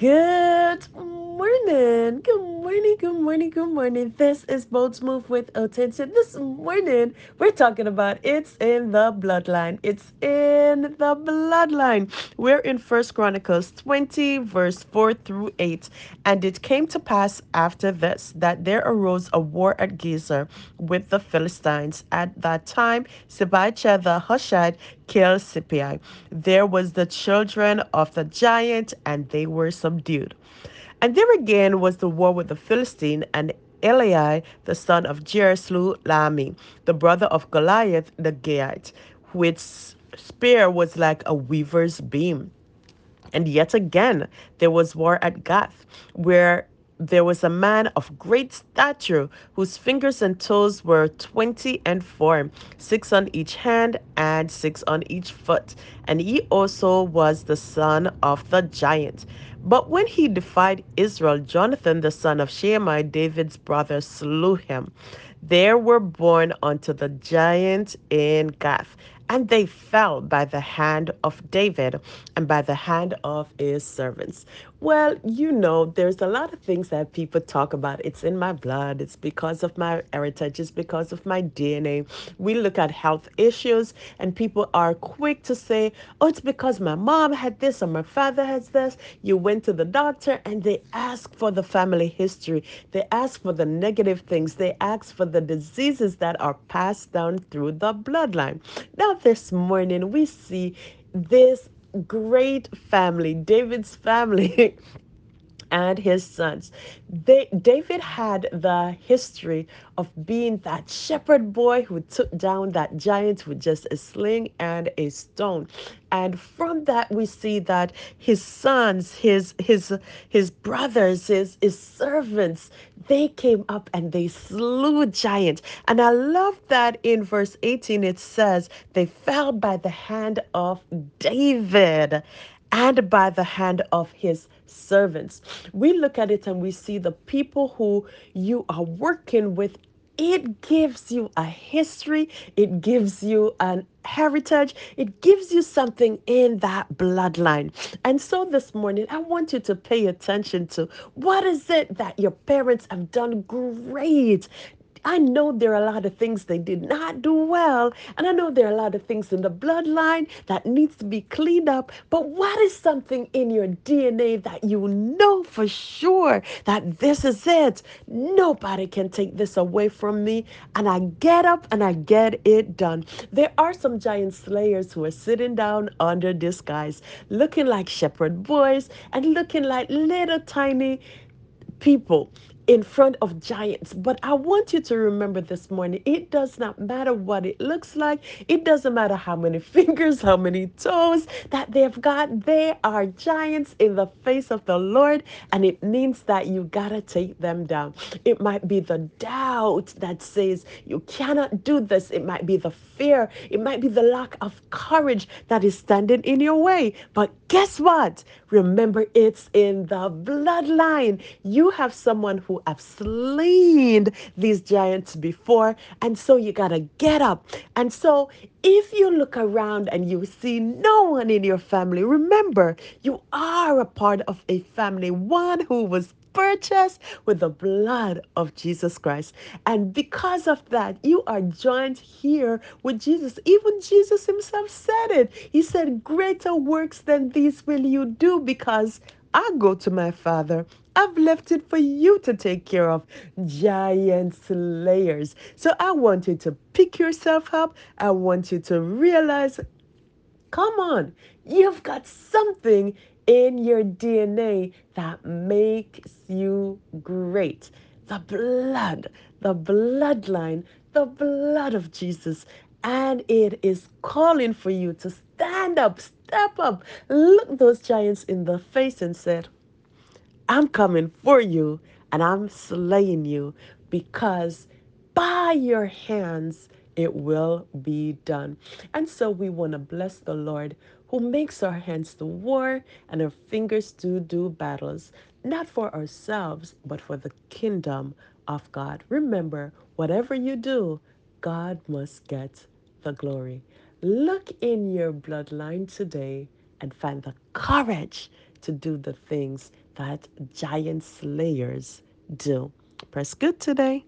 Good morning. Good morning. Good morning. Good morning. This is Boats Move with Attention. This morning, we're talking about it's in the bloodline. It's in the bloodline. We're in First Chronicles 20, verse 4 through 8. And it came to pass after this that there arose a war at Gezer with the Philistines. At that time, Sibachah the Hushite killed Sippai. There was the children of the giant, and they were subdued. And there again was the war with the Philistine, and Eli, the son of Jer, slew Lahmi, the brother of Goliath the Gaite, which spear was like a weaver's beam. And yet again, there was war at Gath, where there was a man of great stature whose fingers and toes were twenty and four, six on each hand and six on each foot. And he also was the son of the giant. But when he defied Israel, Jonathan, the son of Shimei, David's brother, slew him. There were born unto the giant in Gath, and they fell by the hand of David and by the hand of his servants. Well, you know, there's a lot of things that people talk about. It's in my blood, it's because of my heritage, it's because of my DNA. We look at health issues, and people are quick to say, oh, it's because my mom had this or my father has this. You went to the doctor and they ask for the family history, they ask for the negative things, they ask for the diseases that are passed down through the bloodline. Now, this morning, we see this great family, David's family. and his sons. They, David had the history of being that shepherd boy who took down that giant with just a sling and a stone. And from that we see that his sons, his his his brothers, his his servants, they came up and they slew giants. And I love that in verse 18 it says they fell by the hand of David and by the hand of his servants. We look at it and we see the people who you are working with. It gives you a history, it gives you an heritage, it gives you something in that bloodline. And so this morning, I want you to pay attention to what is it that your parents have done great I know there are a lot of things they did not do well, and I know there are a lot of things in the bloodline that needs to be cleaned up. But what is something in your DNA that you know for sure that this is it? Nobody can take this away from me, and I get up and I get it done. There are some giant slayers who are sitting down under disguise, looking like shepherd boys and looking like little tiny people in front of giants. But I want you to remember this morning it does not matter what it looks like, it doesn't matter how many fingers, how many toes that they've got. They are giants in the face of the Lord, and it means that you gotta take them down. It might be the doubt that says you cannot do this, it might be the fear, it might be the lack of courage that is standing in your way. But guess what? Remember, it's in the bloodline. You have someone who have slain these giants before. And so you got to get up. And so if you look around and you see no one in your family, remember you are a part of a family, one who was purchased with the blood of Jesus Christ. And because of that, you are joined here with Jesus. Even Jesus himself said it. He said, Greater works than these will you do because I go to my Father. I've left it for you to take care of giant slayers. So I want you to pick yourself up. I want you to realize come on, you've got something in your DNA that makes you great. The blood, the bloodline, the blood of Jesus. And it is calling for you to stand up, step up, look those giants in the face and say, I'm coming for you and I'm slaying you because by your hands it will be done. And so we want to bless the Lord who makes our hands to war and our fingers to do battles, not for ourselves, but for the kingdom of God. Remember, whatever you do, God must get the glory. Look in your bloodline today and find the courage to do the things that giant slayers do. Press good today.